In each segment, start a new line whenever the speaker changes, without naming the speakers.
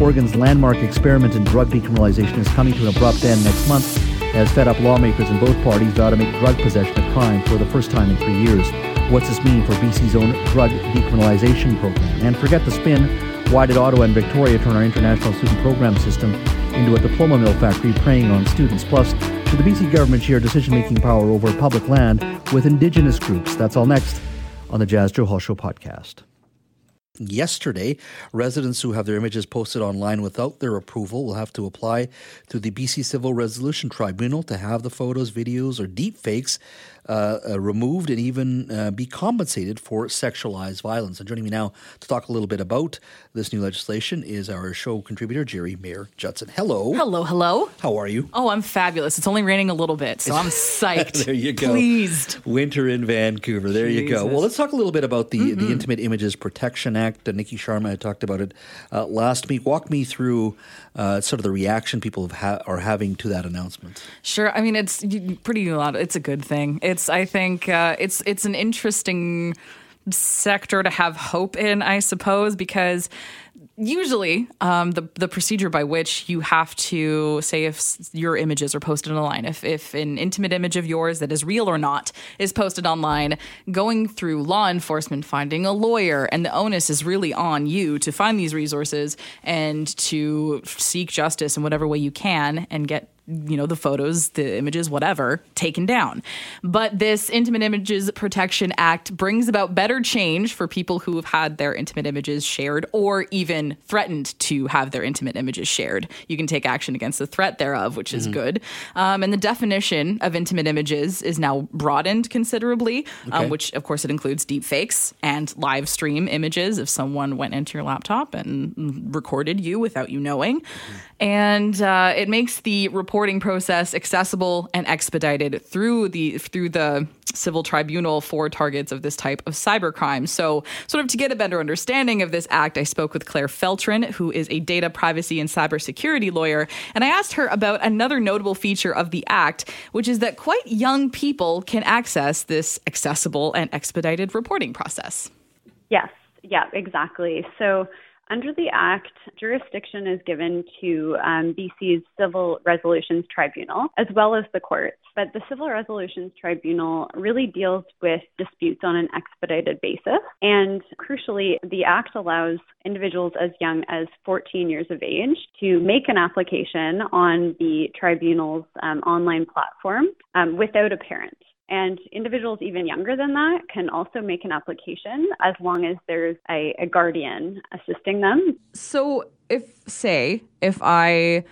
Oregon's landmark experiment in drug decriminalization is coming to an abrupt end next month as fed up lawmakers in both parties vow to make drug possession a crime for the first time in three years. What's this mean for BC's own drug decriminalization program? And forget the spin. Why did Ottawa and Victoria turn our international student program system into a diploma mill factory preying on students? Plus, should the BC government share decision making power over public land with Indigenous groups? That's all next on the Jas Johal Show podcast. Yesterday, residents who have their images posted online without their approval will have to apply to the BC Civil Resolution Tribunal to have the photos, videos, or deepfakes uh, uh, removed and even uh, be compensated for sexualized violence. And joining me now to talk a little bit about this new legislation is our show contributor, Geri Mayer-Judson. Hello.
Hello, hello.
How are you?
Oh, I'm fabulous. It's only raining a little bit, so I'm psyched.
there you go.
Pleased.
Winter in Vancouver. There
Jesus.
you go. Well, let's talk a little bit about the, mm-hmm. the Intimate Images Protection Act. Uh, Niki Sharma had talked about it uh, last week. Walk me through uh, sort of the reaction people ha- are having to that announcement.
Sure. I mean, it's pretty loud. It's a good thing. It's, I think, uh, it's it's an interesting sector to have hope in, I suppose, because usually um, the the procedure by which you have to say if your images are posted online, if if an intimate image of yours that is real or not is posted online, going through law enforcement, finding a lawyer, and the onus is really on you to find these resources and to seek justice in whatever way you can and get you know, the photos, the images, whatever, taken down. But this Intimate Images Protection Act brings about better change for people who have had their intimate images shared or even threatened to have their intimate images shared. You can take action against the threat thereof, which is mm-hmm. good. Um, and the definition of intimate images is now broadened considerably, um, okay. um, which, of course, it includes deep fakes and live stream images if someone went into your laptop and recorded you without you knowing. Mm-hmm. And uh, it makes the reporting process accessible and expedited through the through the civil tribunal for targets of this type of cybercrime. So, sort of to get a better understanding of this act, I spoke with Claire Feltrin, who is a data privacy and cybersecurity lawyer, and I asked her about another notable feature of the act, which is that quite young people can access this accessible and expedited reporting process.
Yes, yeah, exactly. So under the Act, jurisdiction is given to um, BC's Civil Resolutions Tribunal as well as the courts. But the Civil Resolutions Tribunal really deals with disputes on an expedited basis. And crucially, the Act allows individuals as young as 14 years of age to make an application on the tribunal's um, online platform um, without a parent. And individuals even younger than that can also make an application as long as there's a, a guardian assisting them.
So, if, say, if I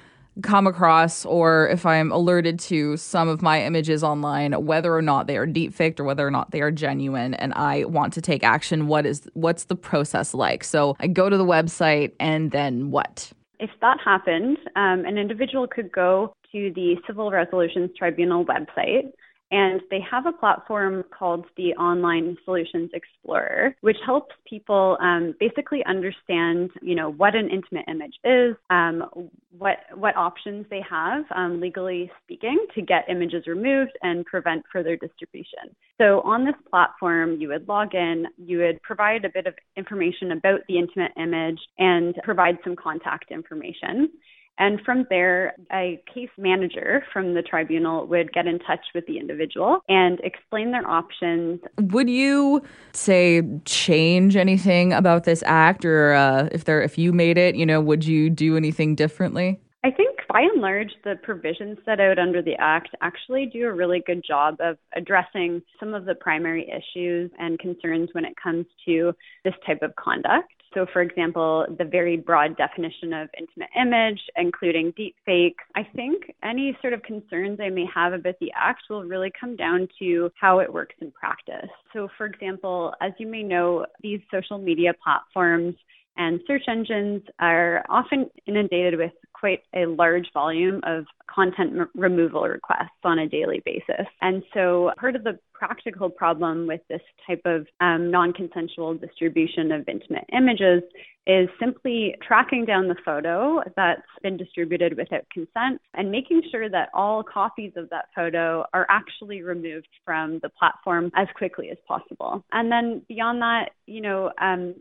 come across or if I'm alerted to some of my images online, whether or not they are deepfaked or whether or not they are genuine, and I want to take action, what is what's the process like? So I go to the website and then what?
If that happened, um, an individual could go to the Civil Resolutions Tribunal website and they have a platform called the Online Solutions Explorer, which helps people um, basically understand, you know, what an intimate image is, um, what what options they have, um, legally speaking, to get images removed and prevent further distribution. So on this platform, you would log in, you would provide a bit of information about the intimate image, and provide some contact information. And from there, a case manager from the tribunal would get in touch with the individual and explain their options.
Would you say change anything about this act, or uh, if there, if you made it, you know, would you do anything differently?
I think by and large, the provisions set out under the Act actually do a really good job of addressing some of the primary issues and concerns when it comes to this type of conduct. So, for example, the very broad definition of intimate image, including deep fake. I think any sort of concerns I may have about the act will really come down to how it works in practice. So, for example, as you may know, these social media platforms and search engines are often inundated with quite a large volume of content m- removal requests on a daily basis. And so part of the practical problem with this type of um, non consensual distribution of intimate images is simply tracking down the photo that's been distributed without consent and making sure that all copies of that photo are actually removed from the platform as quickly as possible. And then beyond that, you know, um,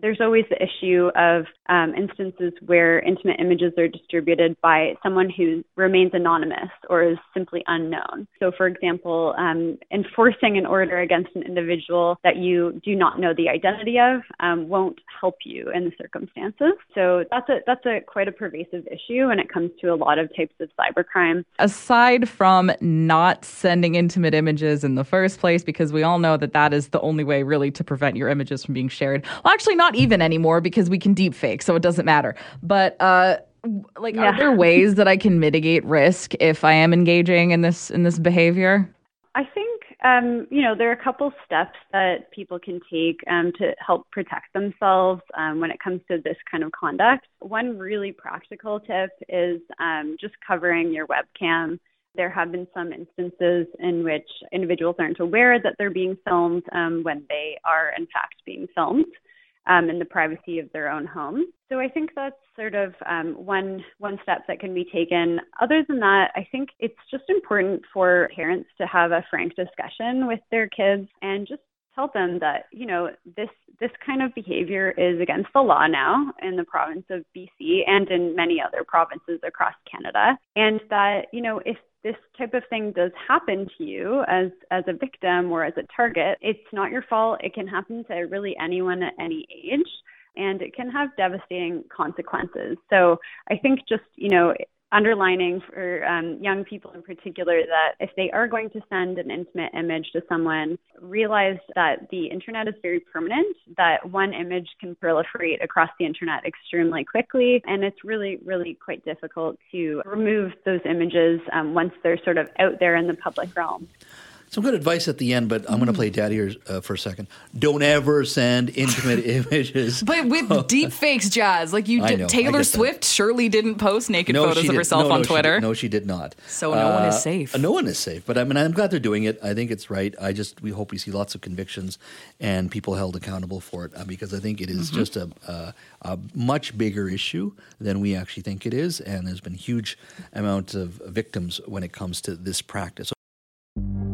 there's always the issue of um, instances where intimate images are distributed by someone who remains anonymous or is simply unknown. So, for example, um, enforcing an order against an individual that you do not know the identity of um, won't help you in the circumstances. So that's a that's a quite a pervasive issue when it comes to a lot of types of cybercrime.
Aside from not sending intimate images in the first place, because we all know that that is the only way really to prevent your images from being shared. Well, actually not even anymore because we can deep fake, so it doesn't matter. But uh, like, yeah. are there ways that I can mitigate risk if I am engaging in this in this behavior?
I think um, you know there are a couple steps that people can take um, to help protect themselves um, when it comes to this kind of conduct. One really practical tip is um, just covering your webcam. There have been some instances in which individuals aren't aware that they're being filmed um, when they are in fact being filmed um, in the privacy of their own home. So I think that's sort of um, one one step that can be taken. Other than that, I think it's just important for parents to have a frank discussion with their kids and just tell them that you know this this kind of behavior is against the law now in the province of BC and in many other provinces across Canada and that you know if this type of thing does happen to you as as a victim or as a target, it's not your fault. It can happen to really anyone at any age and it can have devastating consequences. So I think just, you know, underlining for um, young people in particular that if they are going to send an intimate image to someone, realize that the internet is very permanent, that one image can proliferate across the internet extremely quickly, and it's really, really quite difficult to remove those images um, once they're sort of out there in the public realm.
Some good advice at the end, but I'm going to play daddy here uh, for a second. Don't ever send intimate images.
But with deep fakes, Jas, like you did, know, Taylor Swift surely didn't post naked
no,
photos of herself
no, no,
on Twitter.
She no, she did not.
So no uh, one is uh, safe.
no one is safe. But I mean, I'm glad they're doing it. I think it's right. I just we hope we see lots of convictions and people held accountable for it uh, because I think it is mm-hmm. just a, a, a much bigger issue than we actually think it is, and there's been huge amounts of victims when it comes to this practice.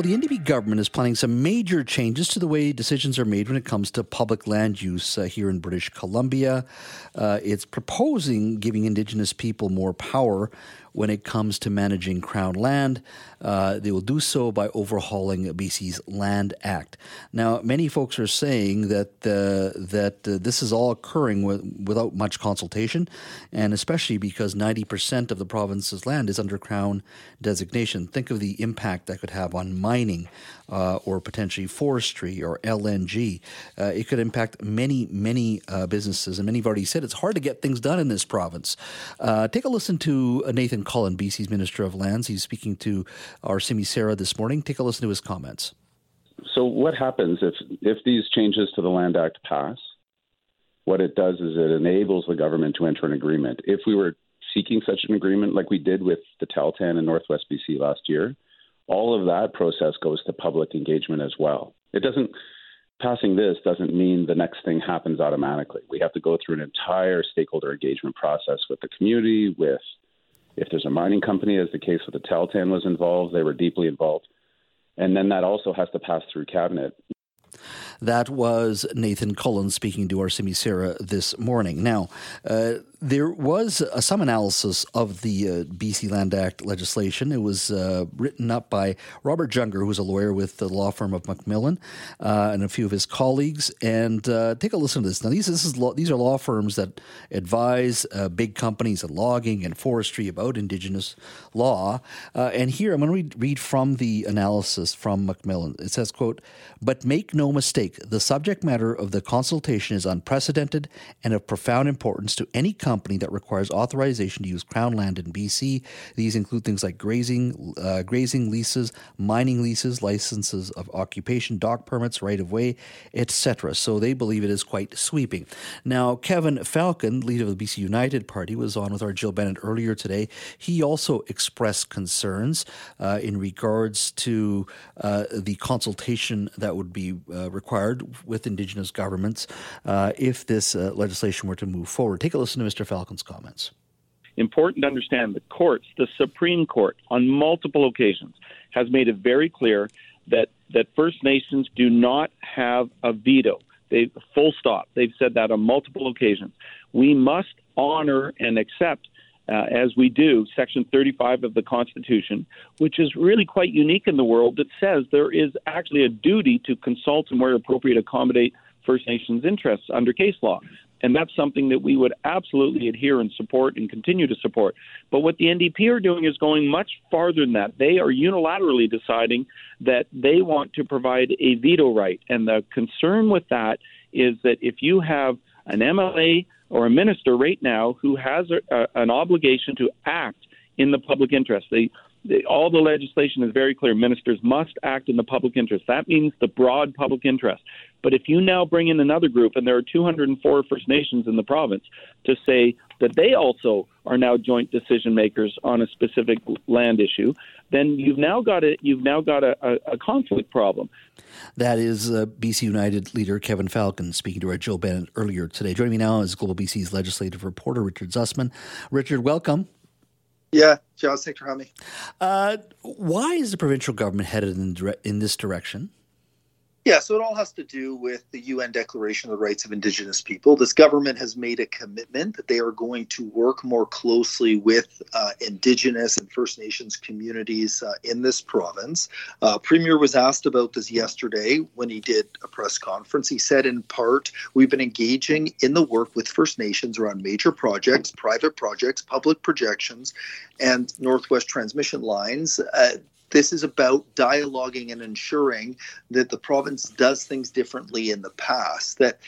The NDP government is planning some major changes to the way decisions are made when it comes to public land use uh, here in British Columbia. Uh, it's proposing giving Indigenous people more power when it comes to managing Crown land. Uh, they will do so by overhauling BC's Land Act. Now, many folks are saying that uh, that uh, this is all occurring with, without much consultation, and especially because 90% of the province's land is under Crown designation. Think of the impact that could have on mining, uh, or potentially forestry or LNG. Uh, it could impact many, many uh, businesses. And many have already said it's hard to get things done in this province. Uh, take a listen to Nathan Cullen, BC's Minister of Lands. He's speaking to our Simi Sarah this morning. Take a listen to his comments.
So, what happens if, if these changes to the Land Act pass? What it does is it enables the government to enter an agreement. If we were seeking such an agreement, like we did with the Tahltan in Northwest BC last year, all of that process goes to public engagement as well. It doesn't passing this doesn't mean the next thing happens automatically. We have to go through an entire stakeholder engagement process with the community, with if there's a mining company, as the case with the Tahltan was involved, they were deeply involved. And then that also has to pass through cabinet.
That was Nathan Cullen speaking to our Simi Sarah this morning. Now, uh, there was uh, some analysis of the uh, BC Land Act legislation. It was uh, written up by Robert Junger, who's a lawyer with the law firm of McMillan, uh, and a few of his colleagues. And uh, take a listen to this. Now, these this is law, these are law firms that advise uh, big companies in logging and forestry about Indigenous law. and here I'm going to read, read from the analysis from McMillan. It says, "quote But make no mistake, the subject matter of the consultation is unprecedented and of profound importance to any." company that requires authorization to use Crown land in BC. These include things like grazing, uh, grazing leases, mining leases, licenses of occupation, dock permits, right of way, etc. So they believe it is quite sweeping. Now, Kevin Falcon, leader of the BC United Party, was on with our Jill Bennett earlier today. He also expressed concerns uh, in regards to uh, the consultation that would be uh, required with Indigenous governments uh, if this uh, legislation were to move forward. Take a listen to Mr. Falcon's comments.
Important to understand the courts, the Supreme Court, on multiple occasions, has made it very clear that, that First Nations do not have a veto. They full stop. They've said that on multiple occasions. We must honor and accept uh, as we do, Section 35 of the Constitution, which is really quite unique in the world, that says there is actually a duty to consult and, where appropriate, accommodate First Nations interests under case law. And that's something that we would absolutely adhere and support and continue to support. But what the NDP are doing is going much farther than that. They are unilaterally deciding that they want to provide a veto right. And the concern with that is that if you have an MLA or a minister right now who has a, a, an obligation to act in the public interest, they they, all the legislation is very clear. Ministers must act in the public interest. That means the broad public interest. But if you now bring in another group, and there are 204 First Nations in the province, to say that they also are now joint decision makers on a specific land issue, then you've now got a you've now got a, a, a conflict problem.
That is uh, BC United leader Kevin Falcon speaking to our Joe Bennett earlier today. Joining me now is Global BC's legislative reporter Richard Zussman. Richard, welcome.
Yeah, Charles, thanks for having me.
Uh, why is the provincial government headed in, dire- in this direction?
Yeah, so it all has to do with the UN Declaration of the Rights of Indigenous People. This government has made a commitment that they are going to work more closely with uh, Indigenous and First Nations communities uh, in this province. Uh, Premier was asked about this yesterday when he did a press conference. He said, in part, we've been engaging in the work with First Nations around major projects, private projects, public projections, and Northwest transmission lines uh, this is about dialoguing and ensuring that the province does things differently in the past, that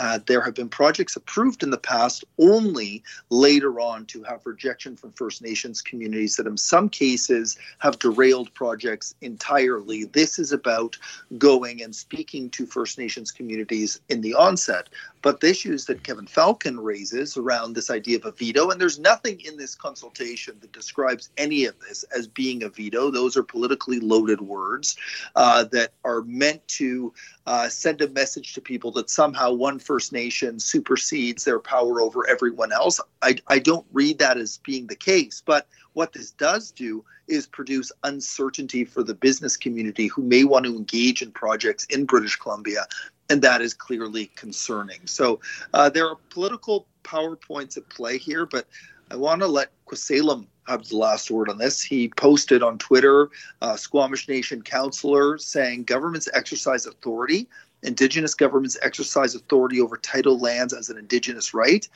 uh, there have been projects approved in the past only later on to have rejection from First Nations communities that, in some cases, have derailed projects entirely. This is about going and speaking to First Nations communities in the onset. But the issues that Kevin Falcon raises around this idea of a veto, and there's nothing in this consultation that describes any of this as being a veto. Those are politically loaded words uh, that are meant to uh, send a message to people that somehow one First Nation supersedes their power over everyone else. I, I don't read that as being the case. But what this does do is produce uncertainty for the business community who may want to engage in projects in British Columbia and that is clearly concerning. So uh, there are political PowerPoints at play here, but I want to let Khelsilem have the last word on this. He posted on Twitter, uh, Squamish Nation councillor saying governments exercise authority. Indigenous governments exercise authority over title lands as an Indigenous right.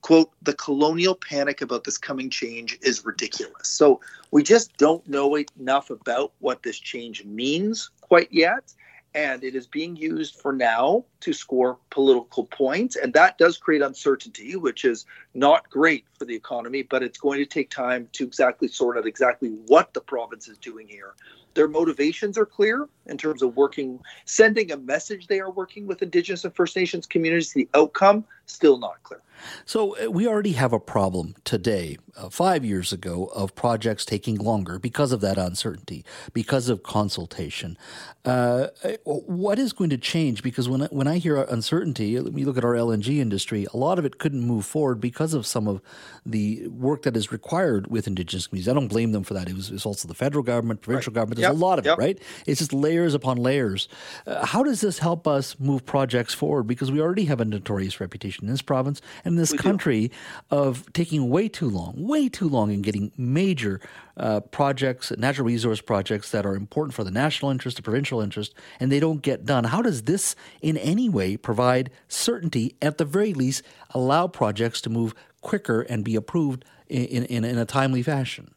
Quote, the colonial panic about this coming change is ridiculous. So we just don't know enough about what this change means quite yet and it is being used for now to score political points. And that does create uncertainty, which is not great for the economy, but it's going to take time to exactly sort out exactly what the province is doing here. Their motivations are clear in terms of working, sending a message they are working with Indigenous and First Nations communities. The outcome still not clear.
So uh, we already have a problem today, uh, five years ago, of projects taking longer because of that uncertainty, because of consultation. Uh, uh what is going to change? Because when I, when I hear uncertainty, let me look at our LNG industry. A lot of it couldn't move forward because of some of the work that is required with Indigenous communities. I don't blame them for that. It was, it was also the federal government, provincial right. government. There's yep. a lot of yep. it, right? It's just layers upon layers. Uh, how does this help us move projects forward? Because we already have a notorious reputation in this province and in this we country do. of taking way too long, way too long in getting major uh, projects, natural resource projects that are important for the national interest, the provincial interest, and they don't get done. How does this in any way provide certainty, at the very least, allow projects to move quicker and be approved in, in, in a timely fashion?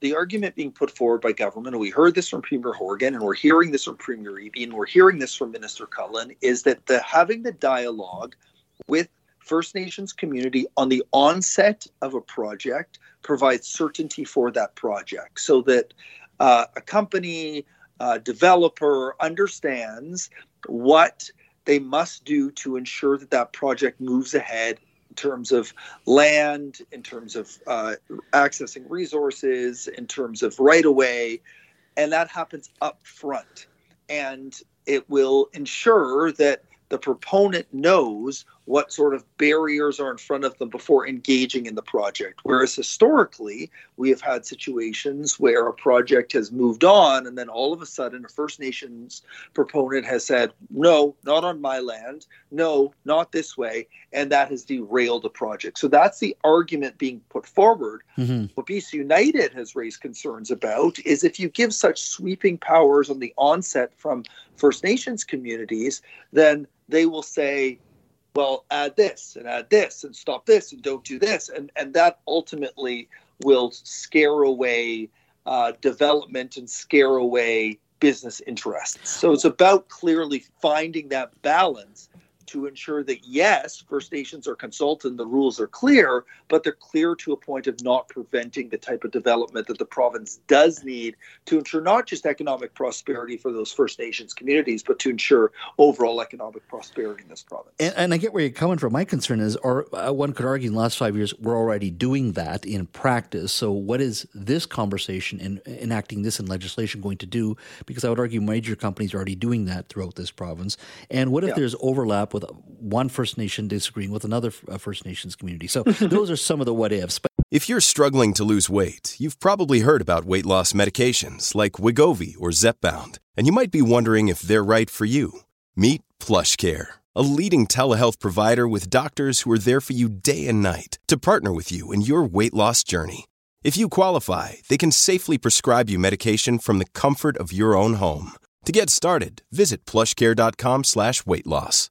the argument being put forward by government, and we heard this from Premier Horgan, and we're hearing this from Premier Eby, and we're hearing this from Minister Cullen, is that the having the dialogue with First Nations community on the onset of a project provides certainty for that project, so that uh, a company, developer understands what they must do to ensure that that project moves ahead in terms of land, in terms of uh, accessing resources, in terms of right of way, and that happens up front. And it will ensure that the proponent knows what sort of barriers are in front of them before engaging in the project. Whereas historically, we have had situations where a project has moved on, and then all of a sudden, a First Nations proponent has said, No, not on my land. No, not this way. And that has derailed the project. So that's the argument being put forward. Mm-hmm. What BC United has raised concerns about is if you give such sweeping powers on the onset from First Nations communities, then they will say, well, add this and add this and stop this and don't do this. And, and that ultimately will scare away uh, development and scare away business interests. So it's about clearly finding that balance to ensure that yes, First Nations are consulted, the rules are clear, but they're clear to a point of not preventing the type of development that the province does need to ensure not just economic prosperity for those First Nations communities, but to ensure overall economic prosperity in this province.
And, and I get where you're coming from. My concern is, or uh, one could argue, in the last five years, we're already doing that in practice. So, what is this conversation and enacting this in legislation going to do? Because I would argue major companies are already doing that throughout this province. And what if yeah. there's overlap with with one First Nation disagreeing with another uh, First Nations community. So those are some of the what ifs.
If you're struggling to lose weight, you've probably heard about weight loss medications like Wegovy or Zepbound, and you might be wondering if they're right for you. Meet PlushCare, a leading telehealth provider with doctors who are there for you day and night to partner with you in your weight loss journey. If you qualify, they can safely prescribe you medication from the comfort of your own home. To get started, visit plushcare.com slash weight loss.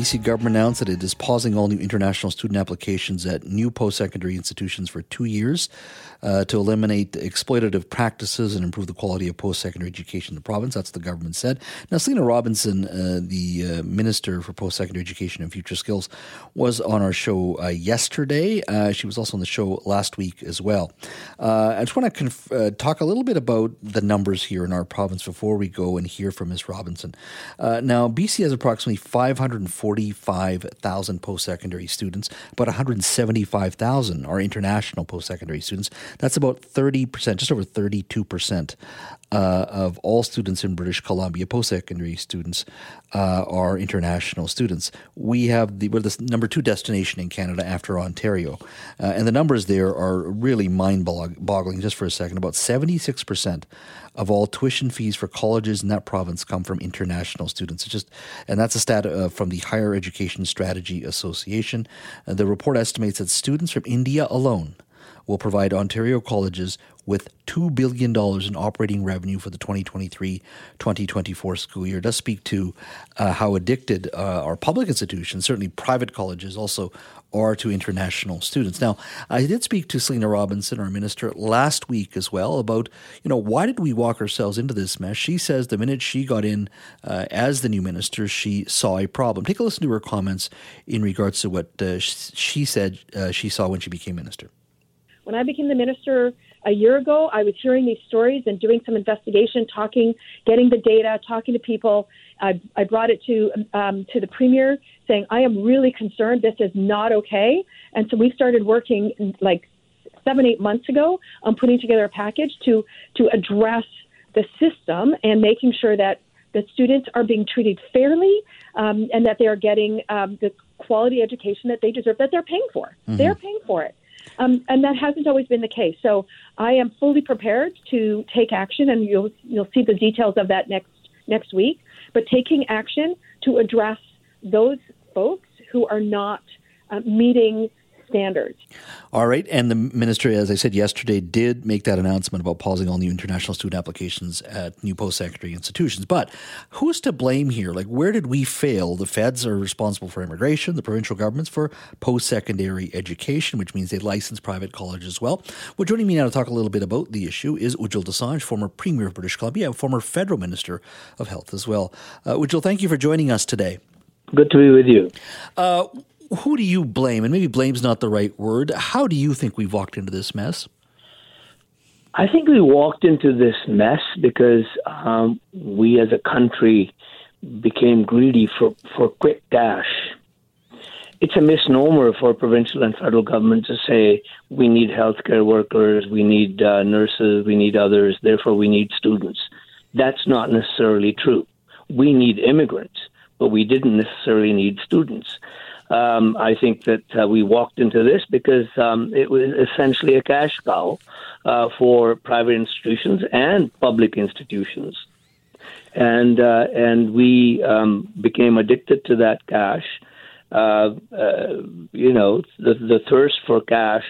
BC government announced that it is pausing all new international student applications at new post-secondary institutions for two years uh, to eliminate exploitative practices and improve the quality of post-secondary education in the province. That's the government said. Now, Selena Robinson, uh, the uh, Minister for Post-Secondary Education and Future Skills, was on our show uh, yesterday. Uh, she was also on the show last week as well. Uh, I just want to conf- talk a little bit about the numbers here in our province before we go and hear from Ms. Robinson. now, BC has approximately 540 45,000 post secondary students, about 175,000 are international post secondary students. That's about 30%, just over 32% uh, of all students in British Columbia, post secondary students, uh, are international students. We have the, we're the number two destination in Canada after Ontario. Uh, and the numbers there are really mind boggling just for a second. About 76% of all tuition fees for colleges in that province come from international students. It's just, and that's a stat uh, from the Higher Education Strategy Association. Uh, the report estimates that students from India alone will provide Ontario colleges with $2 billion in operating revenue for the 2023 2024 school year. It does speak to uh, how addicted uh, our public institutions, certainly private colleges, also are to international students. Now, I did speak to Selena Robinson, our minister, last week as well about, you know, why did we walk ourselves into this mess? She says the minute she got in uh, as the new minister, she saw a problem. Take a listen to her comments in regards to what uh, she said uh, she saw when she became minister.
When I became the minister, a year ago, I was hearing these stories and doing some investigation, talking, getting the data, talking to people. I, I brought it to um, to the premier, saying I am really concerned. This is not okay. And so we started working like seven, eight months ago on putting together a package to to address the system and making sure that that students are being treated fairly um, and that they are getting um, the quality education that they deserve, that they're paying for. Mm-hmm. They're paying for it. Um, and that hasn't always been the case. So I am fully prepared to take action, and you'll you'll see the details of that next next week. But taking action to address those folks who are not uh, meeting standards.
All right. And the ministry, as I said yesterday, did make that announcement about pausing all new international student applications at new post secondary institutions. But who's to blame here? Like, where did we fail? The feds are responsible for immigration, the provincial governments for post secondary education, which means they license private colleges as well. Well, joining me now to talk a little bit about the issue is Ujjal Dosanjh, former Premier of British Columbia and former Federal Minister of Health as well. Uh, Ujjal, thank you for joining us today.
Good to be with you.
Uh, who do you blame? And maybe blame's not the right word. How do you think we've walked into this mess?
I think we walked into this mess because um, we as a country became greedy for, for quick cash. It's a misnomer for provincial and federal government to say we need healthcare workers, we need uh, nurses, we need others, therefore we need students. That's not necessarily true. We need immigrants, but we didn't necessarily need students. Um, I think that uh, we walked into this because um, it was essentially a cash cow uh, for private institutions and public institutions, and uh, and we um, became addicted to that cash. Uh, uh, you know, the the thirst for cash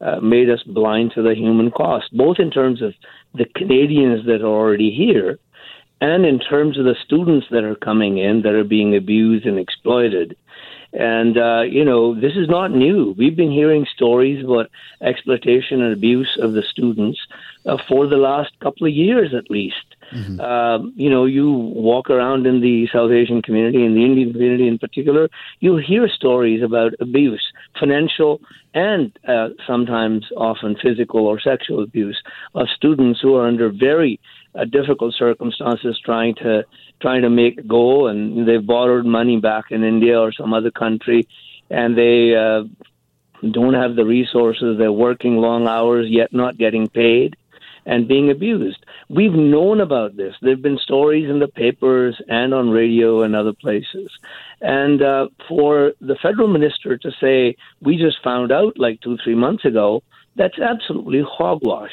uh, made us blind to the human cost, both in terms of the Canadians that are already here, and in terms of the students that are coming in that are being abused and exploited. And, uh, you know, this is not new. We've been hearing stories about exploitation and abuse of the students uh, for the last couple of years at least. Mm-hmm. Uh, you know, you walk around in the South Asian community, in the Indian community in particular, you'll hear stories about abuse, financial and uh, sometimes often physical or sexual abuse of students who are under very uh, difficult circumstances trying to trying to make go, and they've borrowed money back in India or some other country, and they uh, don't have the resources. They're working long hours yet not getting paid and being abused. We've known about this. There have been stories in the papers and on radio and other places. And uh, for the federal minister to say, we just found out like two, three months ago, that's absolutely hogwash.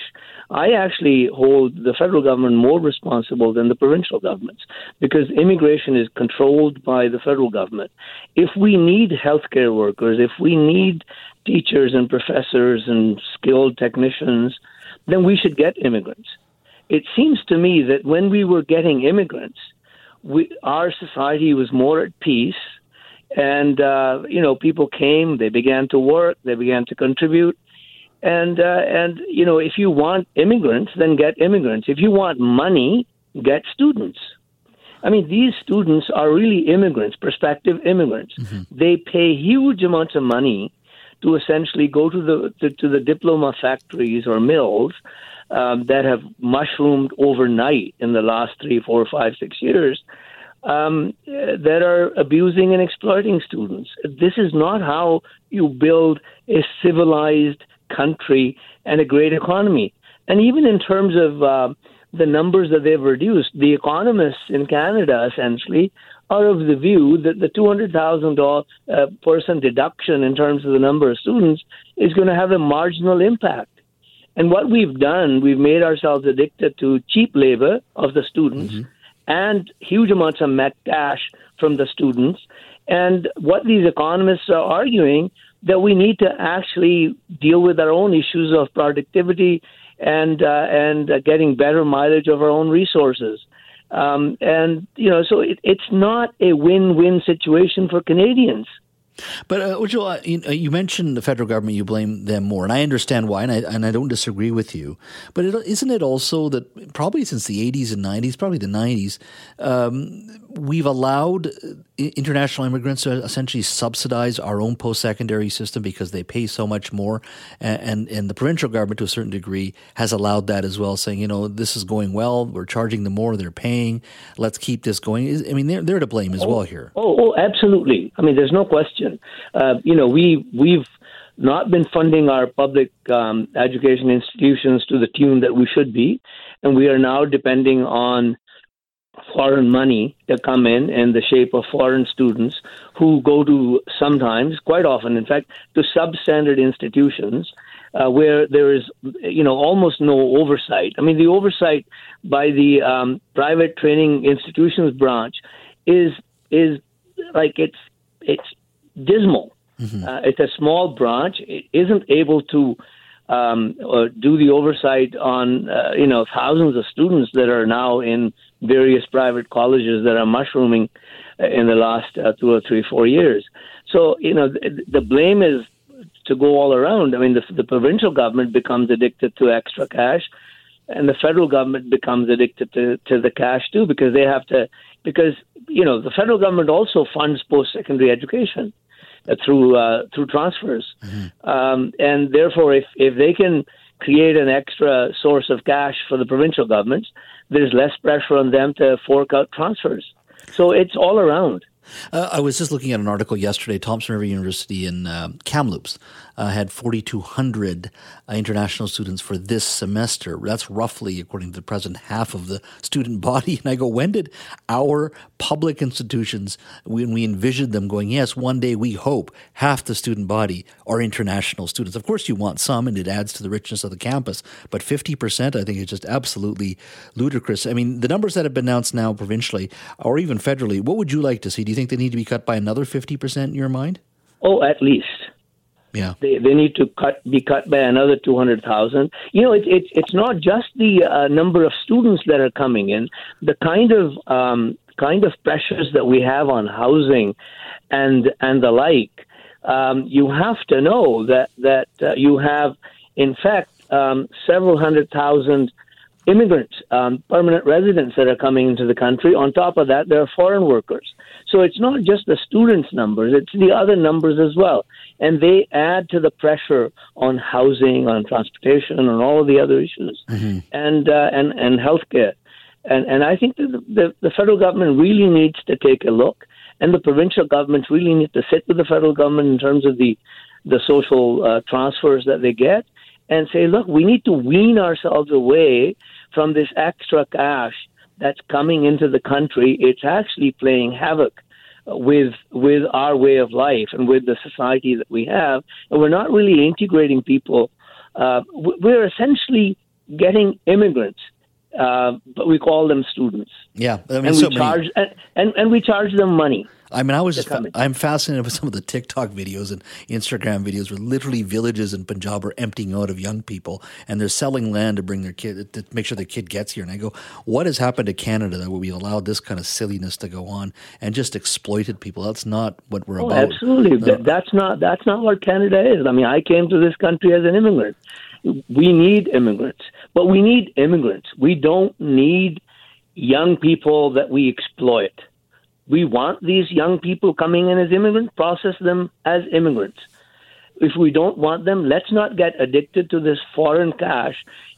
I actually hold the federal government more responsible than the provincial governments because immigration is controlled by the federal government. If we need healthcare workers, if we need teachers and professors and skilled technicians, then we should get immigrants. It seems to me that when we were getting immigrants, we, our society was more at peace and uh, you know people came they began to work they began to contribute and uh, and you know, if you want immigrants, then get immigrants. If you want money, get students. I mean, these students are really immigrants, prospective immigrants. Mm-hmm. They pay huge amounts of money to essentially go to the to, to the diploma factories or mills um, that have mushroomed overnight in the last three, four, five, six years. Um, that are abusing and exploiting students. This is not how you build a civilized country and a great economy. And even in terms of uh, the numbers that they've reduced, the economists in Canada essentially are of the view that the $200,000 uh, person deduction in terms of the number of students is going to have a marginal impact. And what we've done, we've made ourselves addicted to cheap labor of the students mm-hmm. and huge amounts of met cash from the students. And what these economists are arguing that we need to actually deal with our own issues of productivity and uh, and uh, getting better mileage of our own resources. Um, and you know, so it, it's not a win-win situation for Canadians.
But uh, Ujjal, uh, you, uh, you, mentioned the federal government. You blame them more, and I understand why, and I and I don't disagree with you. But is not it also that probably since the '80s and '90s, probably the '90s, um, we've allowed uh, international immigrants to essentially subsidize our own post-secondary system because they pay so much more, and, and, and the provincial government, to a certain degree, has allowed that as well, saying, you know, this is going well. We're charging them more. They're paying. Let's keep this going. I mean, they're they're to blame as
oh,
well here.
Oh, oh, absolutely. I mean, there's no question. Uh, you know, we we've not been funding our public um, education institutions to the tune that we should be, and we are now depending on foreign money to come in in the shape of foreign students who go to sometimes, quite often, in fact, to substandard institutions uh, where there is, you know, almost no oversight. I mean, the oversight by the um, private training institutions branch is is like it's it's dismal. Mm-hmm. Uh, it's a small branch. It isn't able to um, do the oversight on uh, you know thousands of students that are now in various private colleges that are mushrooming in the last uh, two or three four years. So you know the, the blame is to go all around. I mean the, the provincial government becomes addicted to extra cash, and the federal government becomes addicted to, to the cash too because they have to because you know the federal government also funds post secondary education uh, through uh, through transfers, mm-hmm. um, and therefore, if if they can create an extra source of cash for the provincial governments, there's less pressure on them to fork out transfers. So it's all around.
Uh, I was just looking at an article yesterday. Thompson River University in uh, Kamloops uh, had 4,200 uh, international students for this semester. That's roughly, according to the president, half of the student body. And I go, when did our public institutions, when we envisioned them going, yes, one day we hope half the student body are international students? Of course, you want some, and it adds to the richness of the campus. But 50%, I think, is just absolutely ludicrous. I mean, the numbers that have been announced now provincially or even federally, what would you like to see? Do you think they need to be cut by another 50% in your mind?
Oh, at least.
Yeah,
they, they need to cut be cut by another two hundred thousand. You know, it's it's it's not just the uh, number of students that are coming in, the kind of um, kind of pressures that we have on housing, and and the like. Um, you have to know that that uh, you have, in fact, um, several hundred thousand immigrants, um, permanent residents that are coming into the country. On top of that, there are foreign workers. So it's not just the students' numbers, it's the other numbers as well. And they add to the pressure on housing, on transportation, on all of the other issues, mm-hmm. and, uh, and, and healthcare. And, and I think that the, the federal government really needs to take a look, and the provincial governments really need to sit with the federal government in terms of the, the social uh, transfers that they get and say, look, we need to wean ourselves away from this extra cash that's coming into the country. It's actually playing havoc with with our way of life and with the society that we have, and we're not really integrating people. Uh, we're essentially getting immigrants, uh, but we call them students.
Yeah, I mean,
and we charge and, and, and we charge them money.
I mean, I was just, I'm fascinated with some of the TikTok videos and Instagram videos where literally villages in Punjab are emptying out of young people and they're selling land to bring their kid, to make sure their kid gets here. And I go, what has happened to Canada that we allowed this kind of silliness to go on and just exploited people? That's not what we're
oh,
about.
Absolutely. No. That's not, that's not what Canada is. I mean, I came to this country as an immigrant. We need immigrants, but we need immigrants. We don't need young people that we exploit we want these young people coming in as immigrants, process them as immigrants. If we don't want them, let's not get addicted to this foreign cash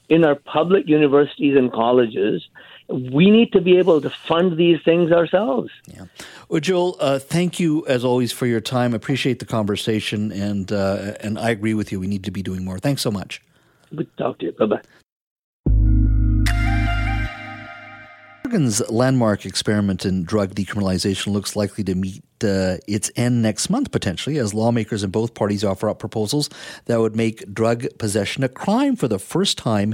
in our public universities and colleges. We need to be able to fund these things ourselves.
Yeah. Well, Ujjal, uh, thank you as always for your time. Appreciate the conversation, and uh, and I agree with you. We need to be doing more. Thanks so much.
Good to talk to you. Bye bye.
Oregon's landmark experiment in drug decriminalization looks likely to meet uh, its end next month, potentially, as lawmakers in both parties offer up proposals that would make drug possession a crime for the first time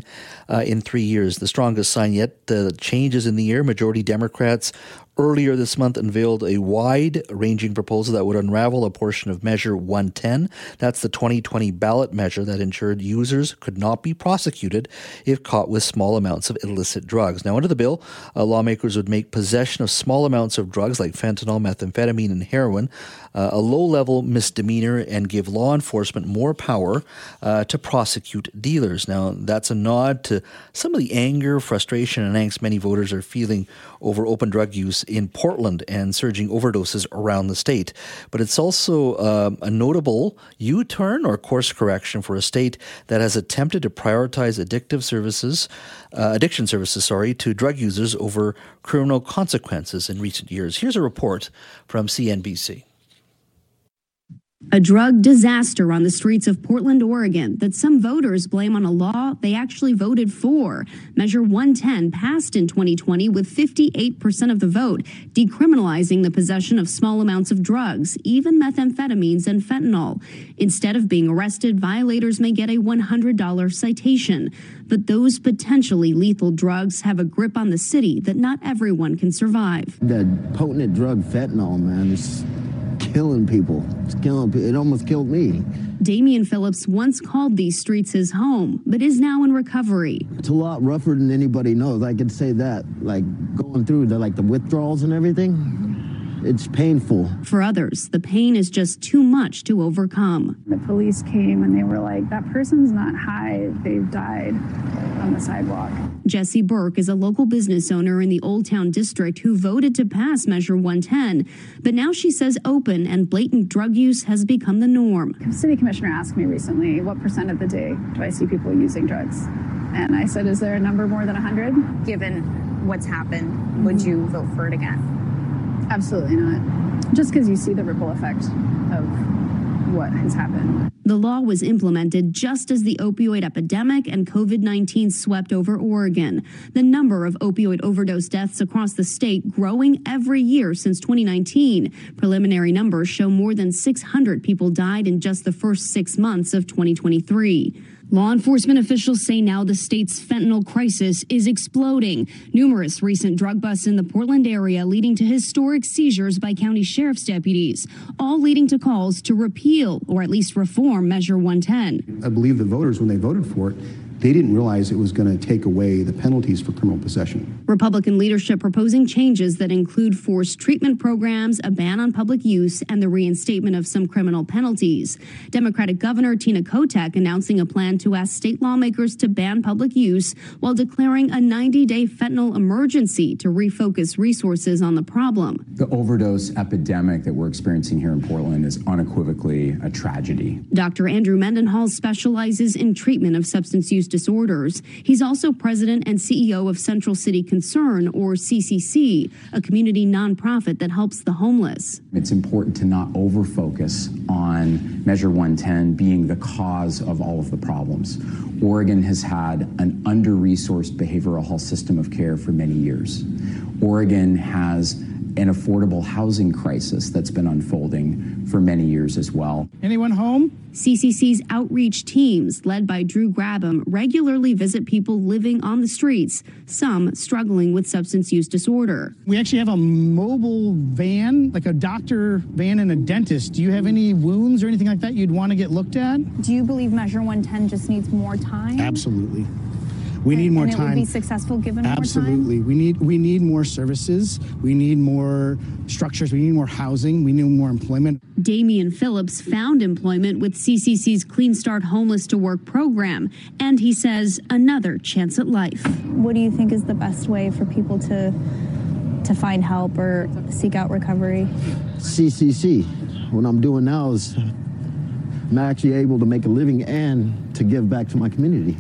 uh, in three years. The strongest sign yet, the changes in the year. Majority Democrats earlier this month unveiled a wide ranging proposal that would unravel a portion of Measure 110. That's the 2020 ballot measure that ensured users could not be prosecuted if caught with small amounts of illicit drugs. Now, under the bill, uh, lawmakers would make possession of small amounts of drugs like fentanyl, methamphetamine, and heroin, uh, a low level misdemeanor, and give law enforcement more power uh, to prosecute dealers. Now, that's a nod to some of the anger, frustration, and angst many voters are feeling over open drug use in Portland and surging overdoses around the state. But it's also uh, a notable U turn or course correction for a state that has attempted to prioritize addictive services, uh, addiction services, sorry, to drug users over criminal consequences in recent years. Here's a report from CNBC.
A drug disaster on the streets of Portland, Oregon, that some voters blame on a law they actually voted for. Measure 110 passed in 2020 with 58% of the vote, decriminalizing the possession of small amounts of drugs, even methamphetamines and fentanyl. Instead of being arrested, violators may get a $100 citation. But those potentially lethal drugs have a grip on the city that not everyone can survive.
The potent drug fentanyl, man, is killing people. It's killing people. It almost killed me.
Damian Phillips once called these streets his home, but is now in recovery.
It's a lot rougher than anybody knows. I can say that. Like going through the like the withdrawals and everything. It's painful.
For others, the pain is just too much to overcome.
The police came and they were like, that person's not high, they've died on the sidewalk.
Jesse Burke is a local business owner in the Old Town District who voted to pass Measure 110. But now she says open and blatant drug use has become the norm.
The city commissioner asked me recently, what percent of the day do I see people using drugs? And I said, is there a number more than 100?
Given what's happened, would you vote for it again?
Absolutely not. Just because you see the ripple effect of what has happened.
The law was implemented just as the opioid epidemic and COVID 19 swept over Oregon. The number of opioid overdose deaths across the state growing every year since 2019. Preliminary numbers show more than 600 people died in just the first six months of 2023. Law enforcement officials say now the state's fentanyl crisis is exploding. Numerous recent drug busts in the Portland area leading to historic seizures by county sheriff's deputies, all leading to calls to repeal or at least reform Measure 110.
I believe the voters, when they voted for it, they didn't realize it was going to take away the penalties for criminal possession.
Republican leadership proposing changes that include forced treatment programs, a ban on public use, and the reinstatement of some criminal penalties. Democratic Governor Tina Kotek announcing a plan to ask state lawmakers to ban public use while declaring a 90 day fentanyl emergency to refocus resources on the problem.
The overdose epidemic that we're experiencing here in Portland is unequivocally a tragedy.
Dr. Andrew Mendenhall specializes in treatment of substance use disorders. He's also president and CEO of Central City Concern, or CCC, a community nonprofit that helps the homeless.
It's important to not overfocus on Measure 110 being the cause of all of the problems. Oregon has had an under resourced behavioral health system of care for many years. Oregon has an affordable housing crisis that's been unfolding for many years as well.
Anyone home?
CCC's outreach teams, led by Drew Grabham, regularly visit people living on the streets, some struggling with substance use disorder.
We actually have a mobile van, like a doctor van and a dentist. Do you have any wounds or anything like that you'd want to get looked at?
Do you believe Measure 110 just needs more time?
Absolutely. We need more
and
time.
it would be successful given
Absolutely. We need we need more services. We need more structures. We need more housing. We need more employment.
Damian Phillips found employment with CCC's Clean Start Homeless to Work program, and he says another chance at life.
What do you think is the best way for people to to find help or seek out recovery?
CCC. What I'm doing now is I'm actually able to make a living and to give back to my community.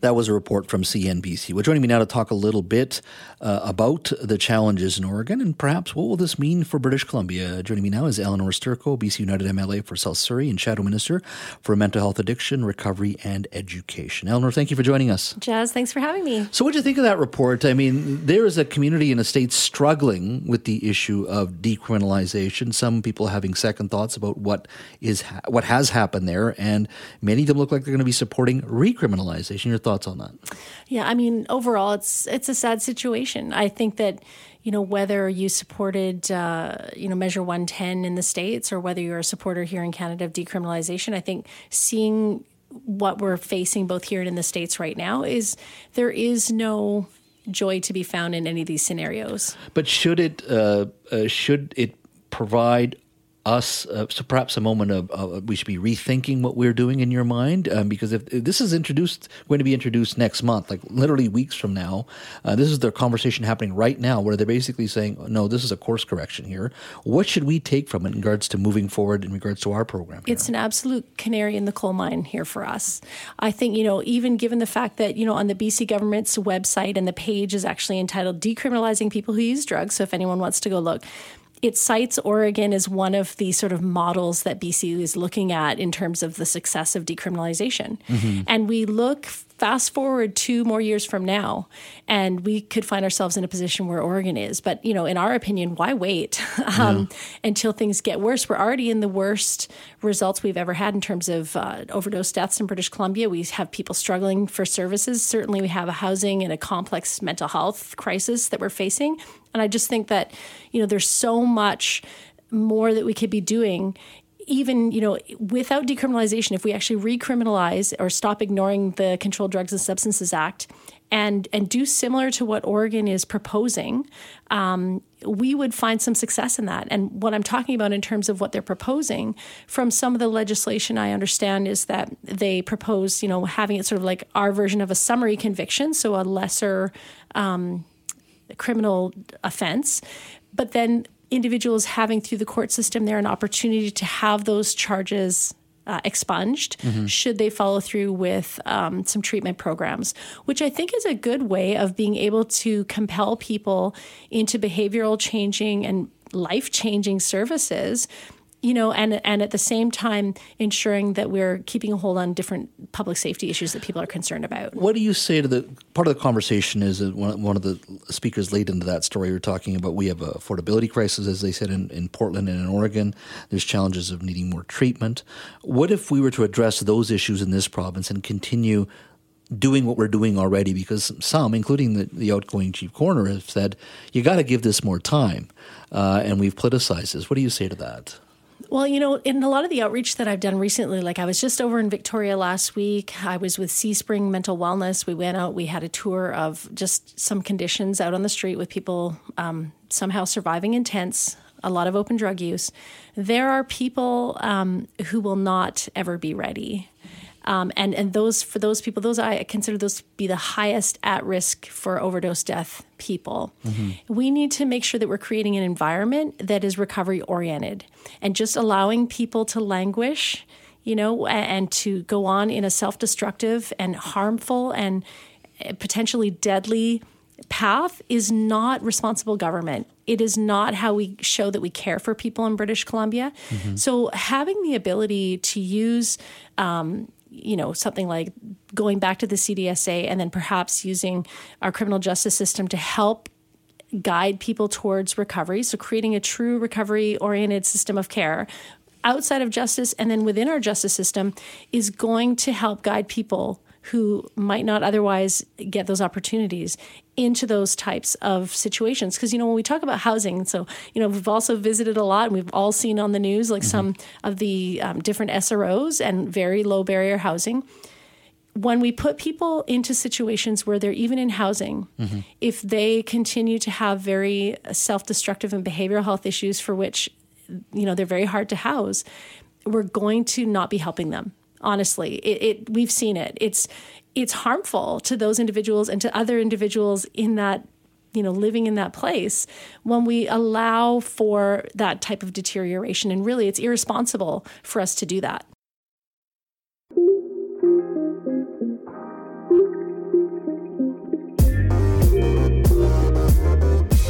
That was a report from CNBC. Well, joining me now to talk a little bit uh, about the challenges in Oregon and perhaps what will this mean for British Columbia. Joining me now is Elenore Sturko, BC United MLA for South Surrey and Shadow Minister for Mental Health Addiction, Recovery and Education. Elenore, thank you for joining us.
Jas, thanks for having me.
So, what do you think of that report? I mean, there is a community in a state struggling with the issue of decriminalization. Some people having second thoughts about what is ha- what has happened there, and many of them look like they're going to be supporting recriminalization. Your thoughts on that?
Yeah, I mean, overall, it's it's a sad situation. I think that you know whether you supported uh, you know Measure 110 in the states or whether you're a supporter here in Canada of decriminalization, I think seeing what we're facing both here and in the states right now is there is no joy to be found in any of these scenarios.
But should it uh, uh, should it provide us uh, so perhaps a moment of we should be rethinking what we're doing in your mind um, because if, if, this is introduced going to be introduced next month like literally weeks from now uh, this is the conversation happening right now where they're basically saying no this is a course correction here what should we take from it in regards to moving forward in regards to our program
here? it's an absolute canary in the coal mine here for us i think you know even given the fact that you know on the bc government's website and the page is actually entitled decriminalizing people who use drugs so if anyone wants to go look it cites Oregon as one of the sort of models that BC is looking at in terms of the success of decriminalization. Mm-hmm. And we look fast forward two more years from now, and we could find ourselves in a position where Oregon is. But, you know, in our opinion, why wait um, yeah. until things get worse? We're already in the worst results we've ever had in terms of uh, overdose deaths in British Columbia. We have people struggling for services. Certainly, we have a housing and a complex mental health crisis that we're facing. And I just think that, you know, there's so much more that we could be doing even you know without decriminalization if we actually recriminalize or stop ignoring the controlled drugs and substances act and and do similar to what Oregon is proposing, um, we would find some success in that. And what I'm talking about in terms of what they're proposing from some of the legislation, I understand is that they propose, you know, having it sort of like our version of a summary conviction, so a lesser um, criminal offense, but then individuals having through the court system there an opportunity to have those charges uh, expunged mm-hmm. should they follow through with um, some treatment programs, which I think is a good way of being able to compel people into behavioral changing and life changing services you know, and and at the same time ensuring that we're keeping a hold on different public safety issues that people are concerned about.
What do you say to the part of the conversation is that one, one of the speakers laid into that story you're talking about we have a affordability crisis as they said in, in Portland and in Oregon. There's challenges of needing more treatment. What if we were to address those issues in this province and continue doing what we're doing already because some, including the, the outgoing chief coroner, have said you got to give this more time, uh, and we've politicized this. What do you say to that?
Well, you know, in a lot of the outreach that I've done recently, like I was just over in Victoria last week. I was with Seaspring Mental Wellness. We went out, we had a tour of just some conditions out on the street with people um, somehow surviving in tents, a lot of open drug use. There are people um, who will not ever be ready. Um, and and those for those people, those I consider those to be the highest at risk for overdose death people. Mm-hmm. We need to make sure that we're creating an environment that is recovery oriented and just allowing people to languish, you know, and to go on in a self destructive and harmful and eh, potentially deadly path is not responsible government. It is not how we show that we care for people in British Columbia. Mm-hmm. So having the ability to use um, you know, something like going back to the CDSA and then perhaps using our criminal justice system to help guide people towards recovery. So, creating a true recovery oriented system of care outside of justice and then within our justice system is going to help guide people who might not otherwise get those opportunities into those types of situations because you know when we talk about housing so you know we've also visited a lot and we've all seen on the news like mm-hmm. some of the um, different sros and very low barrier housing when we put people into situations where they're even in housing, mm-hmm. if they continue to have very self-destructive and behavioral health issues for which you know they're very hard to house, we're going to not be helping them honestly it, it, we've seen it. It's it's harmful to those individuals and to other individuals in that you know living in that place when we allow for that type of deterioration. And really it's irresponsible for us to do that